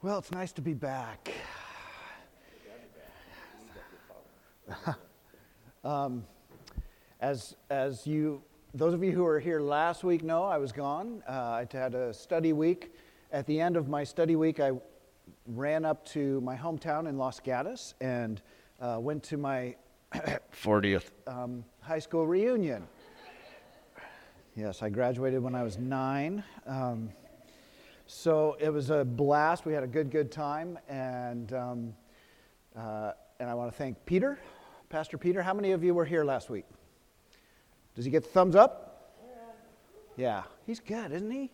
Well, it's nice to be back. um, as, as you, those of you who were here last week know, I was gone. Uh, I had a study week. At the end of my study week, I ran up to my hometown in Los Gatos and uh, went to my 40th um, high school reunion. Yes, I graduated when I was nine. Um, so it was a blast. We had a good, good time. And, um, uh, and I want to thank Peter, Pastor Peter. How many of you were here last week? Does he get the thumbs up? Yeah, he's good, isn't he?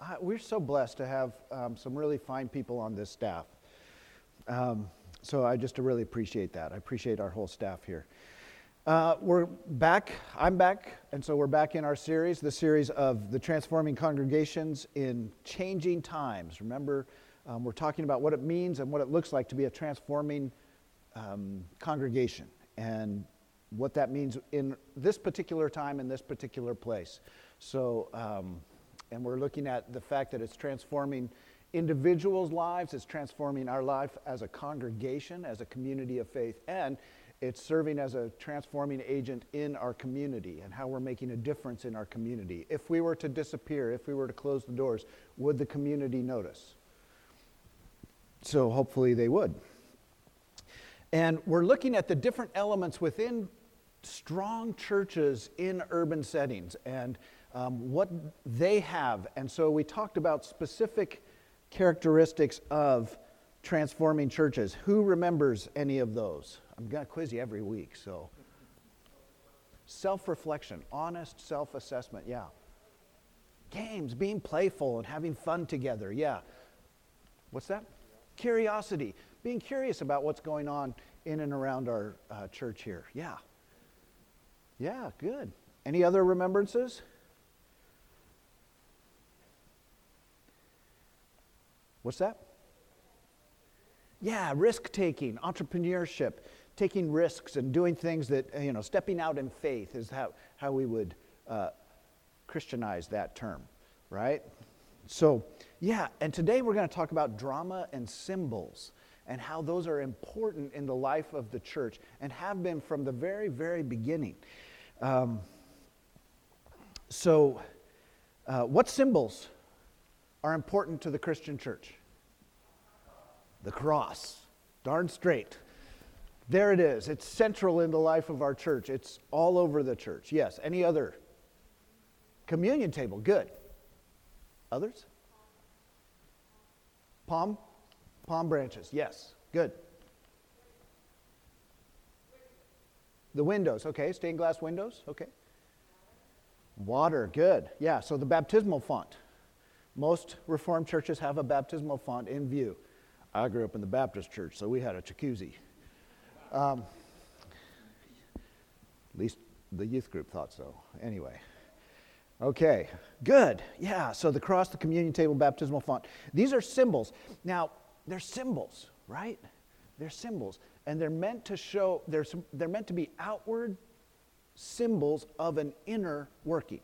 Uh, we're so blessed to have um, some really fine people on this staff. Um, so I just really appreciate that. I appreciate our whole staff here. Uh, we're back. I'm back, and so we're back in our series, the series of the transforming congregations in changing times. Remember, um, we're talking about what it means and what it looks like to be a transforming um, congregation, and what that means in this particular time in this particular place. So, um, and we're looking at the fact that it's transforming individuals' lives, it's transforming our life as a congregation, as a community of faith, and it's serving as a transforming agent in our community and how we're making a difference in our community. If we were to disappear, if we were to close the doors, would the community notice? So hopefully they would. And we're looking at the different elements within strong churches in urban settings and um, what they have. And so we talked about specific characteristics of transforming churches. Who remembers any of those? I'm going to quiz you every week, so. Self reflection, honest self assessment, yeah. Games, being playful and having fun together, yeah. What's that? Curiosity, being curious about what's going on in and around our uh, church here, yeah. Yeah, good. Any other remembrances? What's that? Yeah, risk taking, entrepreneurship, taking risks and doing things that, you know, stepping out in faith is how, how we would uh, Christianize that term, right? So, yeah, and today we're going to talk about drama and symbols and how those are important in the life of the church and have been from the very, very beginning. Um, so, uh, what symbols are important to the Christian church? The cross. Darn straight. There it is. It's central in the life of our church. It's all over the church. Yes. Any other? Communion table. Good. Others? Palm? Palm branches. Yes. Good. The windows. Okay. Stained glass windows. Okay. Water. Good. Yeah. So the baptismal font. Most Reformed churches have a baptismal font in view. I grew up in the Baptist church, so we had a jacuzzi. Um, at least the youth group thought so. Anyway. Okay, good. Yeah, so the cross, the communion table, baptismal font. These are symbols. Now, they're symbols, right? They're symbols. And they're meant to show, they're, they're meant to be outward symbols of an inner working.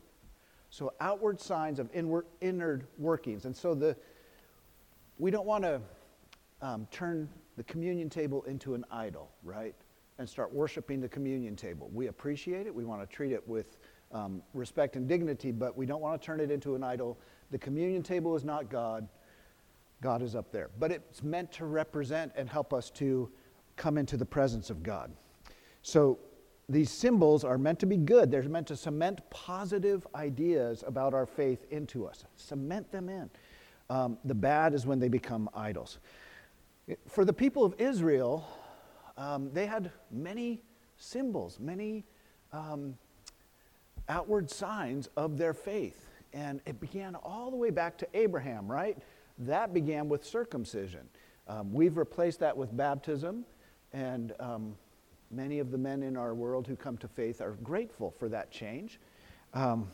So, outward signs of inward, inward workings. And so, the, we don't want to um, turn the communion table into an idol, right? And start worshiping the communion table. We appreciate it. We want to treat it with um, respect and dignity, but we don't want to turn it into an idol. The communion table is not God. God is up there. But it's meant to represent and help us to come into the presence of God. So these symbols are meant to be good. They're meant to cement positive ideas about our faith into us, cement them in. Um, the bad is when they become idols. For the people of Israel, um, they had many symbols, many um, outward signs of their faith. And it began all the way back to Abraham, right? That began with circumcision. Um, we've replaced that with baptism, and um, many of the men in our world who come to faith are grateful for that change. Um,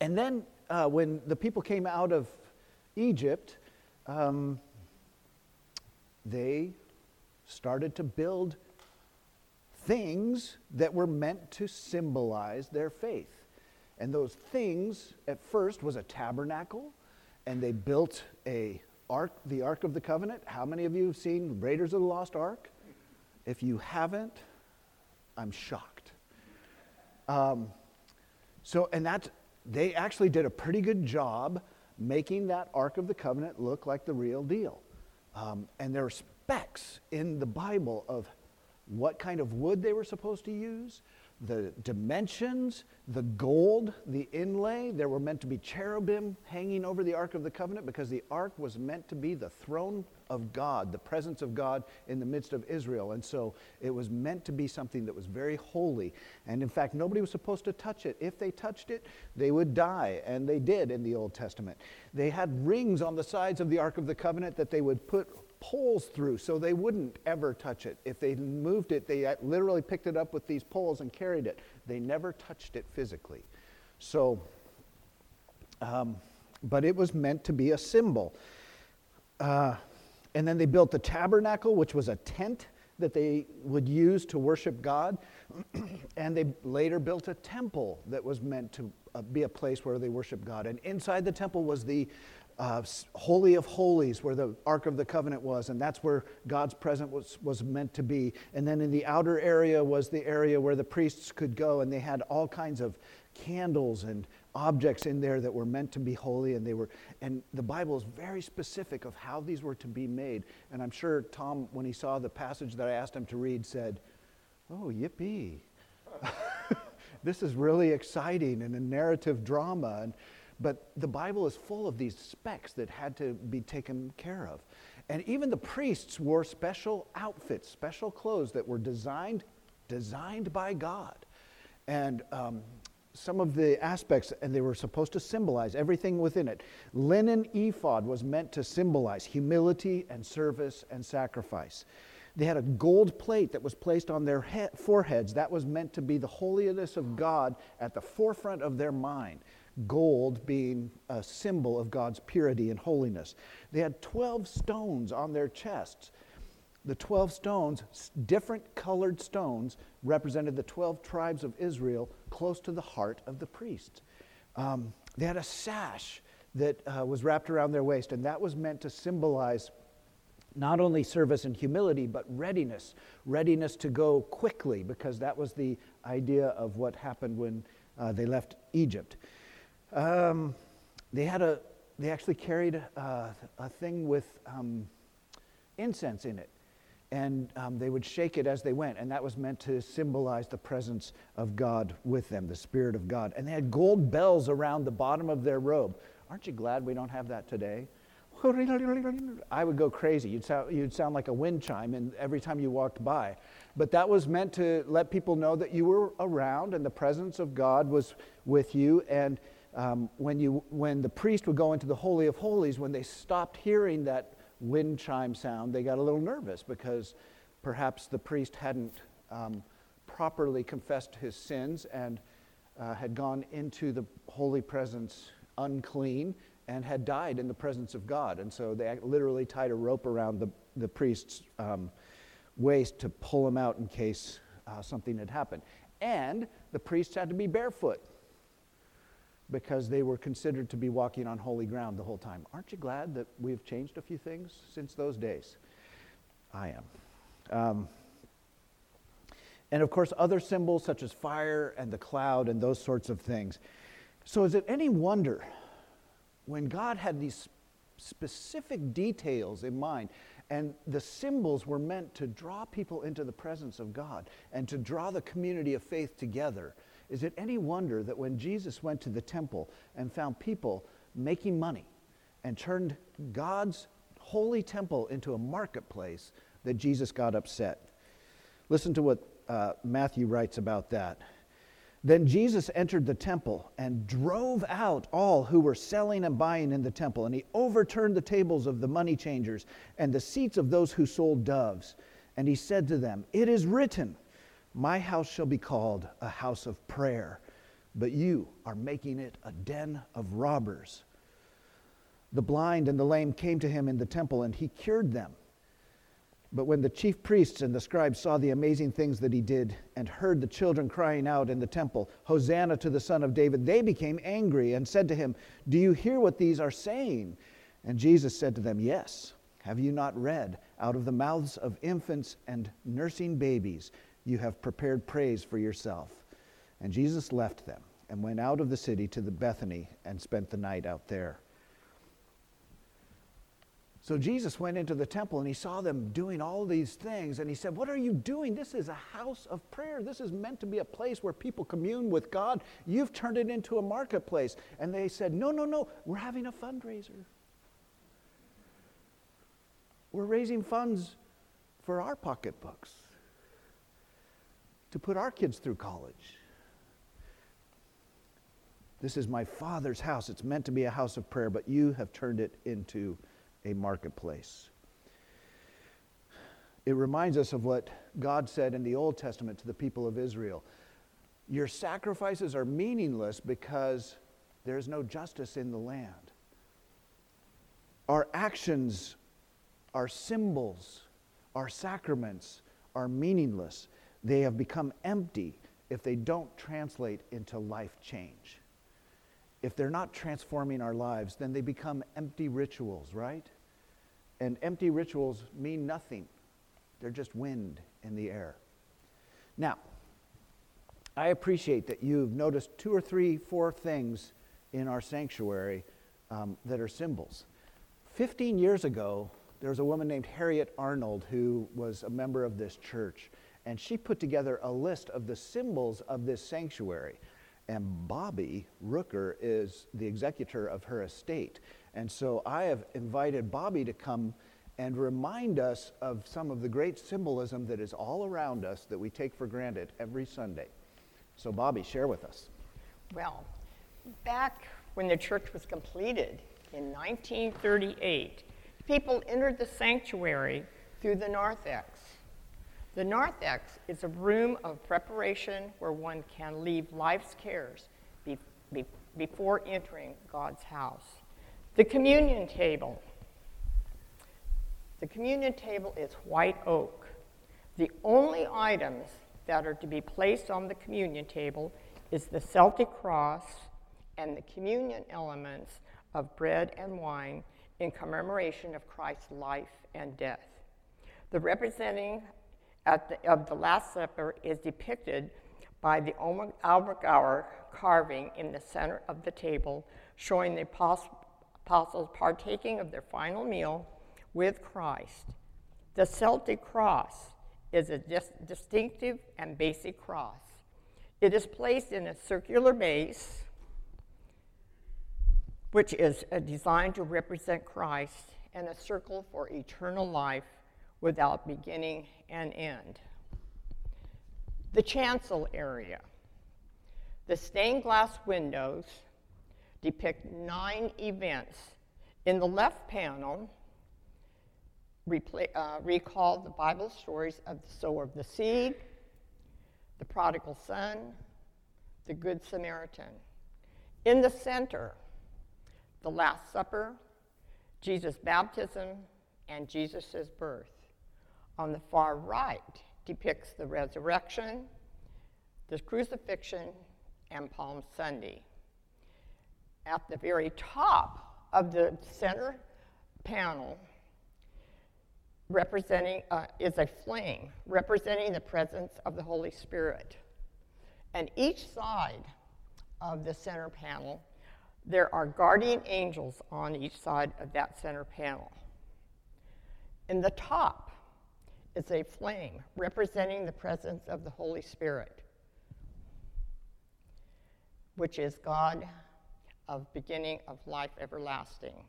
and then uh, when the people came out of Egypt, um, they started to build things that were meant to symbolize their faith. And those things, at first, was a tabernacle, and they built a Ark, the Ark of the Covenant. How many of you have seen Raiders of the Lost Ark? If you haven't, I'm shocked. Um, so, and that they actually did a pretty good job making that Ark of the Covenant look like the real deal. Um, and there are specs in the Bible of what kind of wood they were supposed to use, the dimensions, the gold, the inlay. There were meant to be cherubim hanging over the Ark of the Covenant because the Ark was meant to be the throne of God, the presence of God in the midst of Israel. And so it was meant to be something that was very holy. And in fact, nobody was supposed to touch it. If they touched it, they would die. And they did in the Old Testament. They had rings on the sides of the Ark of the Covenant that they would put poles through so they wouldn't ever touch it. If they moved it, they literally picked it up with these poles and carried it. They never touched it physically. So, um, but it was meant to be a symbol. Uh, and then they built the tabernacle, which was a tent that they would use to worship God. and they later built a temple that was meant to uh, be a place where they worship God. And inside the temple was the uh, Holy of Holies, where the Ark of the Covenant was, and that's where God's presence was, was meant to be. And then in the outer area was the area where the priests could go, and they had all kinds of candles and objects in there that were meant to be holy and they were and the bible is very specific of how these were to be made. And i'm sure tom when he saw the passage that i asked him to read said oh yippee. This is really exciting and a narrative drama. And but the Bible is full of these specs that had to be taken care of. And even the priests wore special outfits, special clothes that were designed, designed by God. And um, some of the aspects, and they were supposed to symbolize everything within it. Linen ephod was meant to symbolize humility and service and sacrifice. They had a gold plate that was placed on their he- foreheads. That was meant to be the holiness of God at the forefront of their mind gold being a symbol of God's purity and holiness. They had 12 stones on their chests. The 12 stones, different colored stones, represented the 12 tribes of Israel close to the heart of the priest. Um, they had a sash that uh, was wrapped around their waist, and that was meant to symbolize not only service and humility, but readiness. Readiness to go quickly, because that was the idea of what happened when uh, they left Egypt. Um, they had a, they actually carried a, a thing with um, incense in it. And um, they would shake it as they went, and that was meant to symbolize the presence of God with them, the Spirit of God. And they had gold bells around the bottom of their robe. Aren't you glad we don't have that today? I would go crazy. You'd sound, you'd sound like a wind chime and every time you walked by. But that was meant to let people know that you were around and the presence of God was with you. And um, when, you, when the priest would go into the Holy of Holies, when they stopped hearing that wind chime sound, they got a little nervous because perhaps the priest hadn't um, properly confessed his sins and uh, had gone into the holy presence unclean and had died in the presence of God. And so they literally tied a rope around the, the priest's um, waist to pull him out in case uh, something had happened. And the priests had to be barefoot because they were considered to be walking on holy ground the whole time. Aren't you glad that we've changed a few things since those days? I am. Um, and of course, other symbols such as fire and the cloud and those sorts of things. So, is it any wonder when God had these specific details in mind, and the symbols were meant to draw people into the presence of God and to draw the community of faith together? Is it any wonder that when Jesus went to the temple and found people making money and turned God's holy temple into a marketplace, that Jesus got upset? Listen to what uh, Matthew writes about that. Then Jesus entered the temple and drove out all who were selling and buying in the temple, and he overturned the tables of the money changers and the seats of those who sold doves. And he said to them, It is written, my house shall be called a house of prayer, but you are making it a den of robbers. The blind and the lame came to him in the temple, and he cured them. But when the chief priests and the scribes saw the amazing things that he did and heard the children crying out in the temple, Hosanna to the Son of David, they became angry and said to him, Do you hear what these are saying? And Jesus said to them, Yes. Have you not read, out of the mouths of infants and nursing babies, you have prepared praise for yourself? And Jesus left them and went out of the city to the Bethany and spent the night out there. So Jesus went into the temple and he saw them doing all these things and he said, What are you doing? This is a house of prayer. This is meant to be a place where people commune with God. You've turned it into a marketplace. And they said, No, no, no, we're having a fundraiser. We're raising funds for our pocketbooks to put our kids through college. This is my Father's house. It's meant to be a house of prayer, but you have turned it into a marketplace. It reminds us of what God said in the Old Testament to the people of Israel Your sacrifices are meaningless because there's no justice in the land. Our actions, our symbols, our sacraments are meaningless. They have become empty if they don't translate into life change if they're not transforming our lives, then they become empty rituals, right? And empty rituals mean nothing, they're just wind in the air. Now, I appreciate that you've noticed two or three, four things in our sanctuary um, that are symbols. 15 years ago, there was a woman named Harriet Arnold who was a member of this church, and she put together a list of the symbols of this sanctuary. And Bobby Rooker is the executor of her estate. And so I have invited Bobby to come and remind us of some of the great symbolism that is all around us that we take for granted every Sunday. So, Bobby, share with us. Well, back when the church was completed in 1938, people entered the sanctuary through the narthex. The narthex is a room of preparation where one can leave life's cares be, be, before entering God's house. The communion table. The communion table is white oak. The only items that are to be placed on the communion table is the Celtic cross and the communion elements of bread and wine in commemoration of Christ's life and death. The representing the, of the Last Supper is depicted by the Almagauer carving in the center of the table, showing the apostles partaking of their final meal with Christ. The Celtic cross is a dis- distinctive and basic cross. It is placed in a circular base, which is uh, designed to represent Christ, and a circle for eternal life without beginning and end. The chancel area. The stained glass windows depict nine events. In the left panel, uh, recall the Bible stories of the sower of the seed, the prodigal son, the Good Samaritan. In the center, the Last Supper, Jesus' baptism, and Jesus' birth on the far right depicts the resurrection, the crucifixion, and Palm Sunday. At the very top of the center panel, representing uh, is a flame representing the presence of the Holy Spirit. And each side of the center panel, there are guardian angels on each side of that center panel. In the top is a flame representing the presence of the Holy Spirit, which is God of beginning of life everlasting.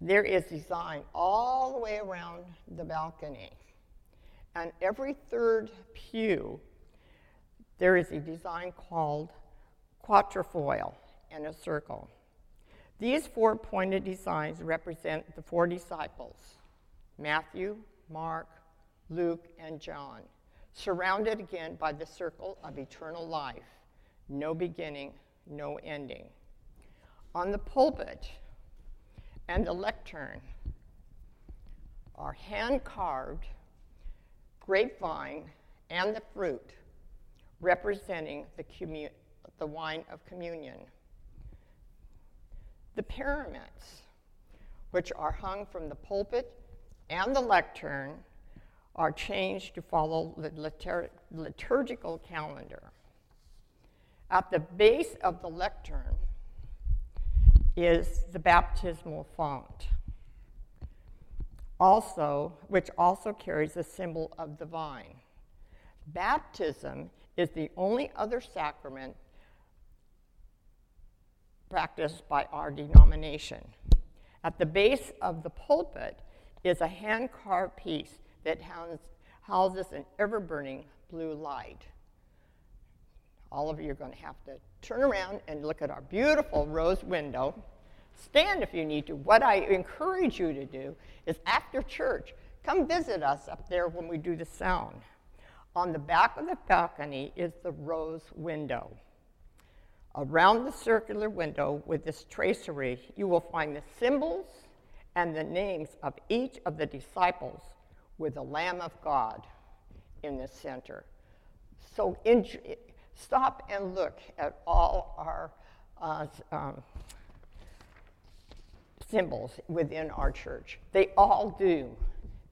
There is design all the way around the balcony. And every third pew, there is a design called quatrefoil in a circle. These four pointed designs represent the four disciples Matthew, Mark, Luke, and John, surrounded again by the circle of eternal life, no beginning, no ending. On the pulpit and the lectern are hand carved grapevine and the fruit representing the, commu- the wine of communion. The paraments, which are hung from the pulpit and the lectern, are changed to follow the litur- liturgical calendar. At the base of the lectern is the baptismal font, also, which also carries the symbol of the vine. Baptism is the only other sacrament practiced by our denomination. At the base of the pulpit is a hand carved piece that houses an ever burning blue light. All of you are going to have to turn around and look at our beautiful rose window. Stand if you need to. What I encourage you to do is after church, come visit us up there when we do the sound. On the back of the balcony is the rose window. Around the circular window with this tracery, you will find the symbols and the names of each of the disciples with the Lamb of God in the center. So in, stop and look at all our uh, um, symbols within our church. They all do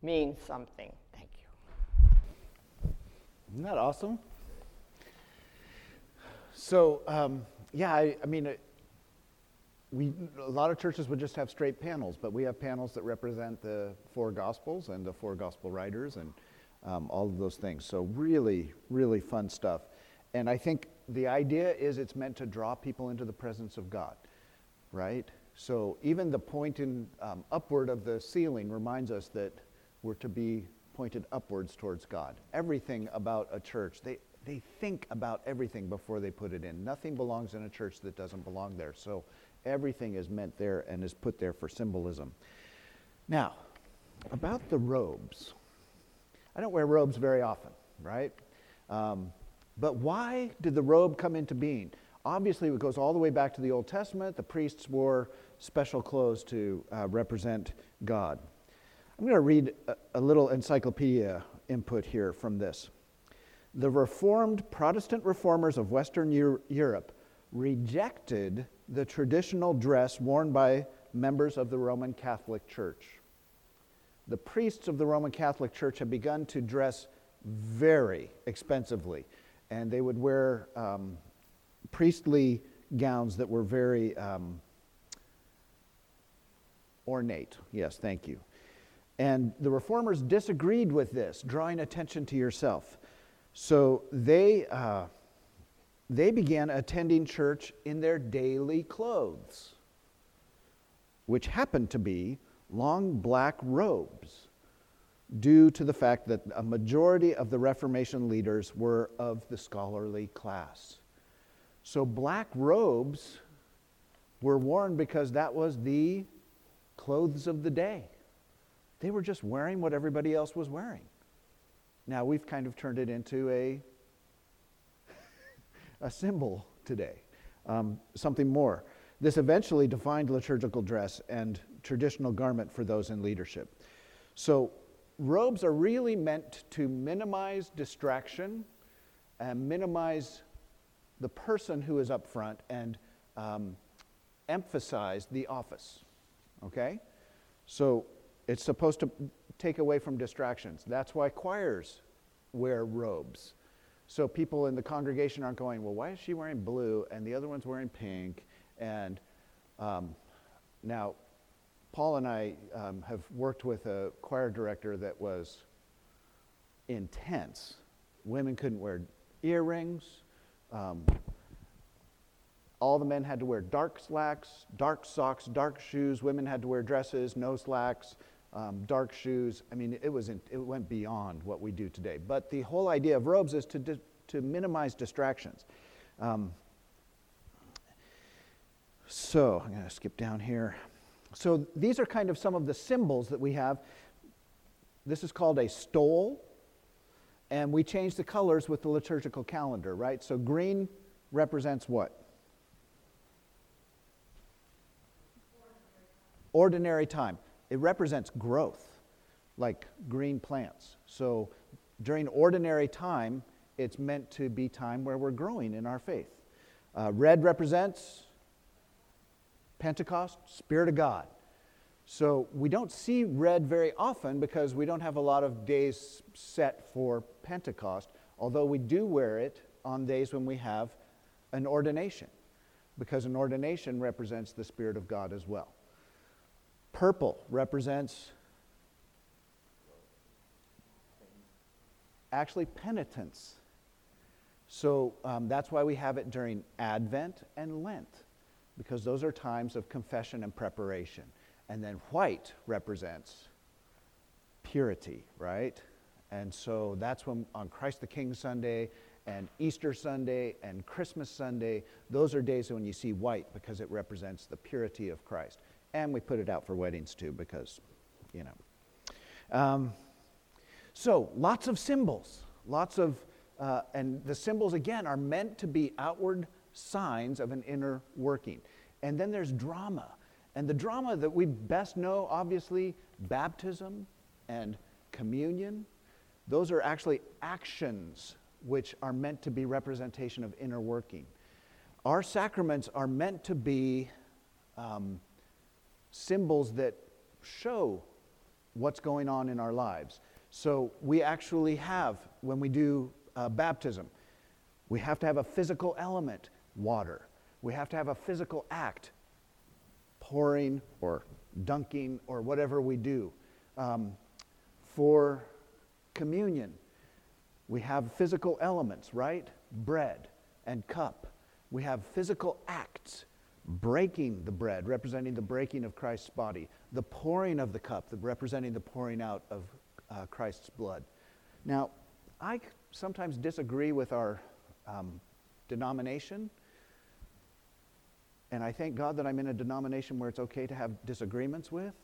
mean something. Thank you. Isn't that awesome? So, um, yeah, I, I mean, it, we, a lot of churches would just have straight panels, but we have panels that represent the four gospels and the four gospel writers and um, all of those things. So, really, really fun stuff. And I think the idea is it's meant to draw people into the presence of God, right? So, even the pointing um, upward of the ceiling reminds us that we're to be pointed upwards towards God. Everything about a church, they, they think about everything before they put it in. Nothing belongs in a church that doesn't belong there. So, Everything is meant there and is put there for symbolism. Now, about the robes. I don't wear robes very often, right? Um, but why did the robe come into being? Obviously, it goes all the way back to the Old Testament. The priests wore special clothes to uh, represent God. I'm going to read a, a little encyclopedia input here from this. The Reformed Protestant reformers of Western Europe rejected the traditional dress worn by members of the Roman Catholic Church. The priests of the Roman Catholic Church had begun to dress very expensively, and they would wear um, priestly gowns that were very um, ornate. Yes, thank you. And the reformers disagreed with this, drawing attention to yourself. So they uh, they began attending church in their daily clothes, which happened to be long black robes, due to the fact that a majority of the Reformation leaders were of the scholarly class. So, black robes were worn because that was the clothes of the day. They were just wearing what everybody else was wearing. Now, we've kind of turned it into a a symbol today, um, something more. This eventually defined liturgical dress and traditional garment for those in leadership. So, robes are really meant to minimize distraction and minimize the person who is up front and um, emphasize the office. Okay? So, it's supposed to take away from distractions. That's why choirs wear robes. So people in the congregation aren't going, well, why is she wearing blue and the other one's wearing pink? And um, now, Paul and I um, have worked with a choir director that was intense. Women couldn't wear earrings. Um, all the men had to wear dark slacks, dark socks, dark shoes. Women had to wear dresses, no slacks um, dark shoes. I mean, it, was in, it went beyond what we do today. But the whole idea of robes is to, di- to minimize distractions. Um, so I'm going to skip down here. So these are kind of some of the symbols that we have. This is called a stole, and we change the colors with the liturgical calendar, right? So green represents what? Ordinary time it represents growth, like green plants. So during ordinary time, it's meant to be time where we're growing in our faith. Uh, red represents Pentecost, Spirit of God. So we don't see red very often because we don't have a lot of days set for Pentecost, although we do wear it on days when we have an ordination, because an ordination represents the Spirit of God as well. Purple represents actually penitence. So um, that's why we have it during Advent and Lent, because those are times of confession and preparation. And then white represents purity, right? And so that's when on Christ the King Sunday and Easter Sunday and Christmas Sunday, those are days when you see white because it represents the purity of Christ. And we put it out for weddings too because, you know. Um, so lots of symbols, lots of, uh, and the symbols again are meant to be outward signs of an inner working. And then there's drama. And the drama that we best know, obviously, baptism and communion, those are actually actions which are meant to be representation of inner working. Our sacraments are meant to be um, symbols that show what's going on in our lives. So we actually have, when we do uh, baptism, we have to have a physical element, water. We have to have a physical act, pouring or dunking or whatever we do. Um, for communion, we have physical elements, right? Bread and cup. We have physical acts, breaking the bread, representing the breaking of Christ's body, the pouring of the cup, representing the pouring out of uh, Christ's blood. Now, I sometimes disagree with our um, denomination and I thank God that I'm in a denomination where it's okay to have disagreements with.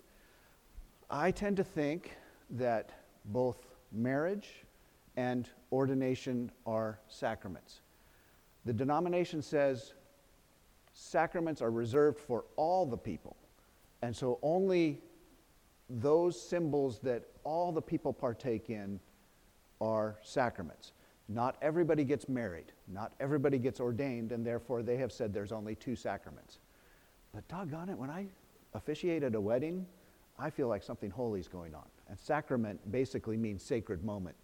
I tend to think that both marriage and ordination are sacraments. The denomination says sacraments are reserved for all the people, and so only those symbols that all the people partake in are sacraments. Not everybody gets married, not everybody gets ordained, and therefore they have said there's only two sacraments. But doggone it, when I officiated a wedding, I feel like something holy is going on. And sacrament basically means sacred moment.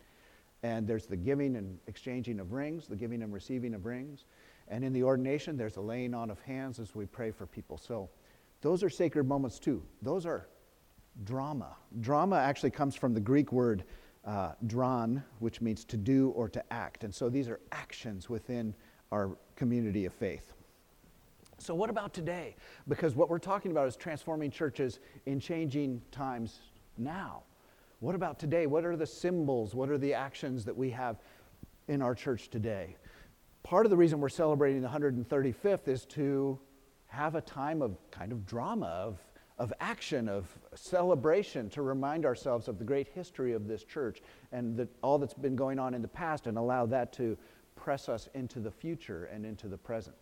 And there's the giving and exchanging of rings, the giving and receiving of rings. And in the ordination, there's a laying on of hands as we pray for people. So those are sacred moments too. Those are drama. Drama actually comes from the Greek word uh, dron, which means to do or to act. And so these are actions within our community of faith. So, what about today? Because what we're talking about is transforming churches in changing times now. What about today? What are the symbols? What are the actions that we have in our church today? Part of the reason we're celebrating the 135th is to have a time of kind of drama, of of action, of celebration to remind ourselves of the great history of this church and the, all that's been going on in the past and allow that to press us into the future and into the present.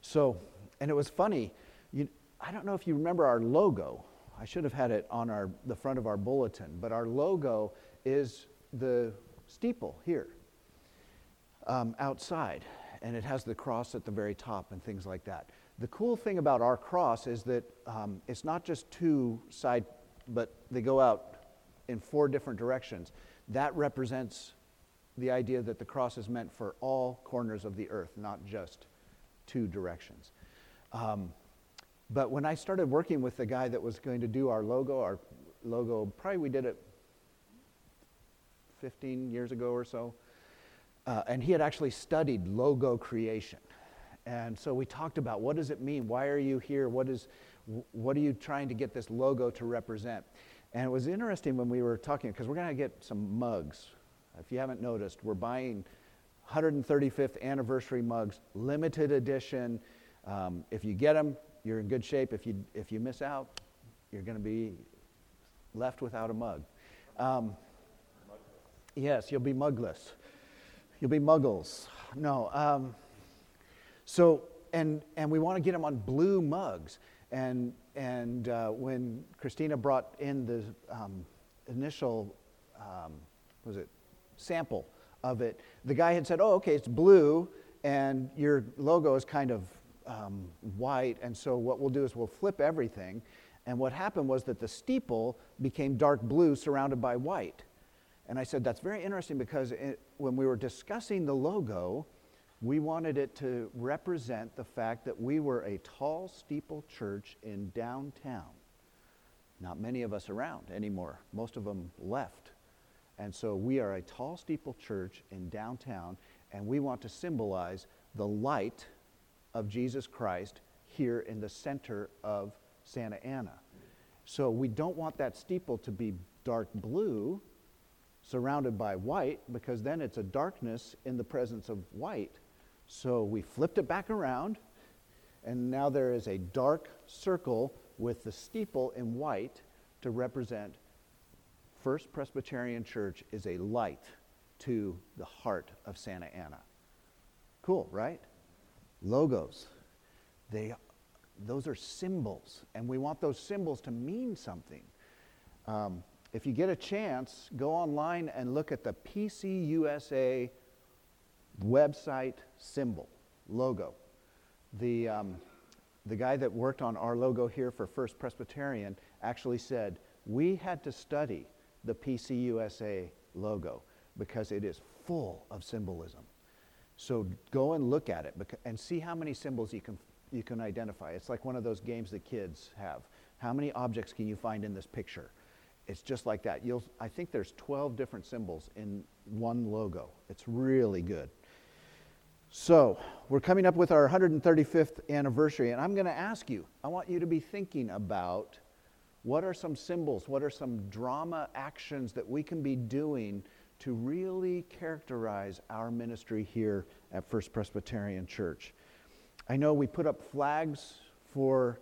So, and it was funny, you, I don't know if you remember our logo. I should have had it on our, the front of our bulletin, but our logo is the steeple here um, outside, and it has the cross at the very top and things like that. The cool thing about our cross is that um, it's not just two side, but they go out in four different directions. That represents the idea that the cross is meant for all corners of the earth, not just two directions. Um, but when I started working with the guy that was going to do our logo, our logo, probably we did it 15 years ago or so, uh, and he had actually studied logo creation. And so we talked about what does it mean? Why are you here? What, is, what are you trying to get this logo to represent? And it was interesting when we were talking, because we're going to get some mugs. If you haven't noticed, we're buying 135th anniversary mugs, limited edition. Um, if you get them, you're in good shape. If you, if you miss out, you're going to be left without a mug. Um, yes, you'll be mugless. You'll be muggles. No. Um, so, and, and we want to get them on blue mugs. And, and uh, when Christina brought in the um, initial, um, was it, sample of it, the guy had said, oh, okay, it's blue, and your logo is kind of um, white. And so what we'll do is we'll flip everything. And what happened was that the steeple became dark blue surrounded by white. And I said, that's very interesting because it, when we were discussing the logo, we wanted it to represent the fact that we were a tall steeple church in downtown. Not many of us around anymore. Most of them left. And so we are a tall steeple church in downtown, and we want to symbolize the light of Jesus Christ here in the center of Santa Ana. So we don't want that steeple to be dark blue, surrounded by white, because then it's a darkness in the presence of white. So we flipped it back around, and now there is a dark circle with the steeple in white to represent First Presbyterian Church is a light to the heart of Santa Ana. Cool, right? Logos. They, those are symbols, and we want those symbols to mean something. Um, if you get a chance, go online and look at the PCUSA website symbol, logo. The, um, the guy that worked on our logo here for First Presbyterian actually said, We had to study the PCUSA logo because it is full of symbolism. So go and look at it and see how many symbols you can, you can identify. It's like one of those games that kids have. How many objects can you find in this picture? It's just like that. You'll, I think there's 12 different symbols in one logo. It's really good. So, we're coming up with our 135th anniversary, and I'm going to ask you, I want you to be thinking about what are some symbols, what are some drama actions that we can be doing to really characterize our ministry here at First Presbyterian Church. I know we put up flags for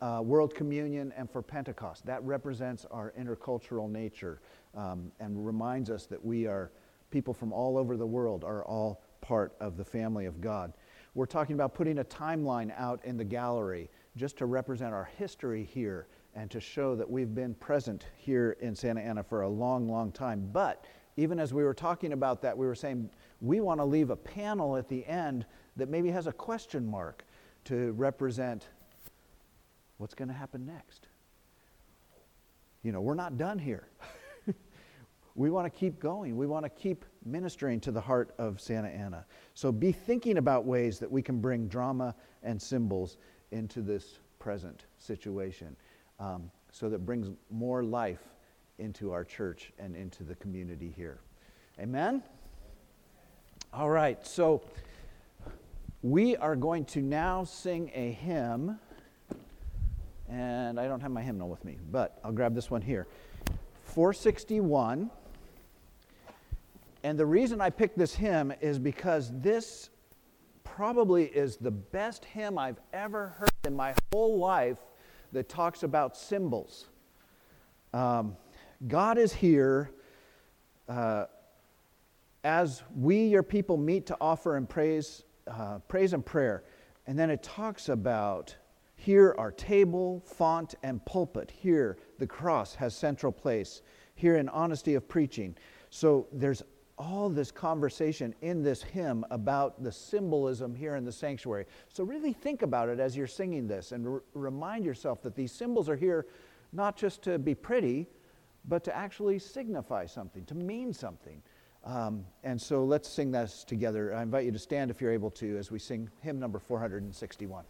uh, World Communion and for Pentecost. That represents our intercultural nature um, and reminds us that we are people from all over the world are all part of the family of God. We're talking about putting a timeline out in the gallery just to represent our history here and to show that we've been present here in Santa Ana for a long, long time. But even as we were talking about that, we were saying we want to leave a panel at the end that maybe has a question mark to represent what's going to happen next. You know, we're not done here. we want to keep going. We want to keep ministering to the heart of Santa Ana. So be thinking about ways that we can bring drama and symbols into this present situation um, so that brings more life into our church and into the community here. Amen? All right, so we are going to now sing a hymn. And I don't have my hymnal with me, but I'll grab this one here. 461. And the reason I picked this hymn is because this probably is the best hymn I've ever heard in my whole life that talks about symbols. Um, God is here uh, as we, your people, meet to offer and praise, uh, praise and prayer. And then it talks about here our table, font, and pulpit. Here the cross has central place. Here in honesty of preaching. So there's all this conversation in this hymn about the symbolism here in the sanctuary. So, really think about it as you're singing this and remind yourself that these symbols are here not just to be pretty, but to actually signify something, to mean something. Um, and so, let's sing this together. I invite you to stand if you're able to as we sing hymn number 461.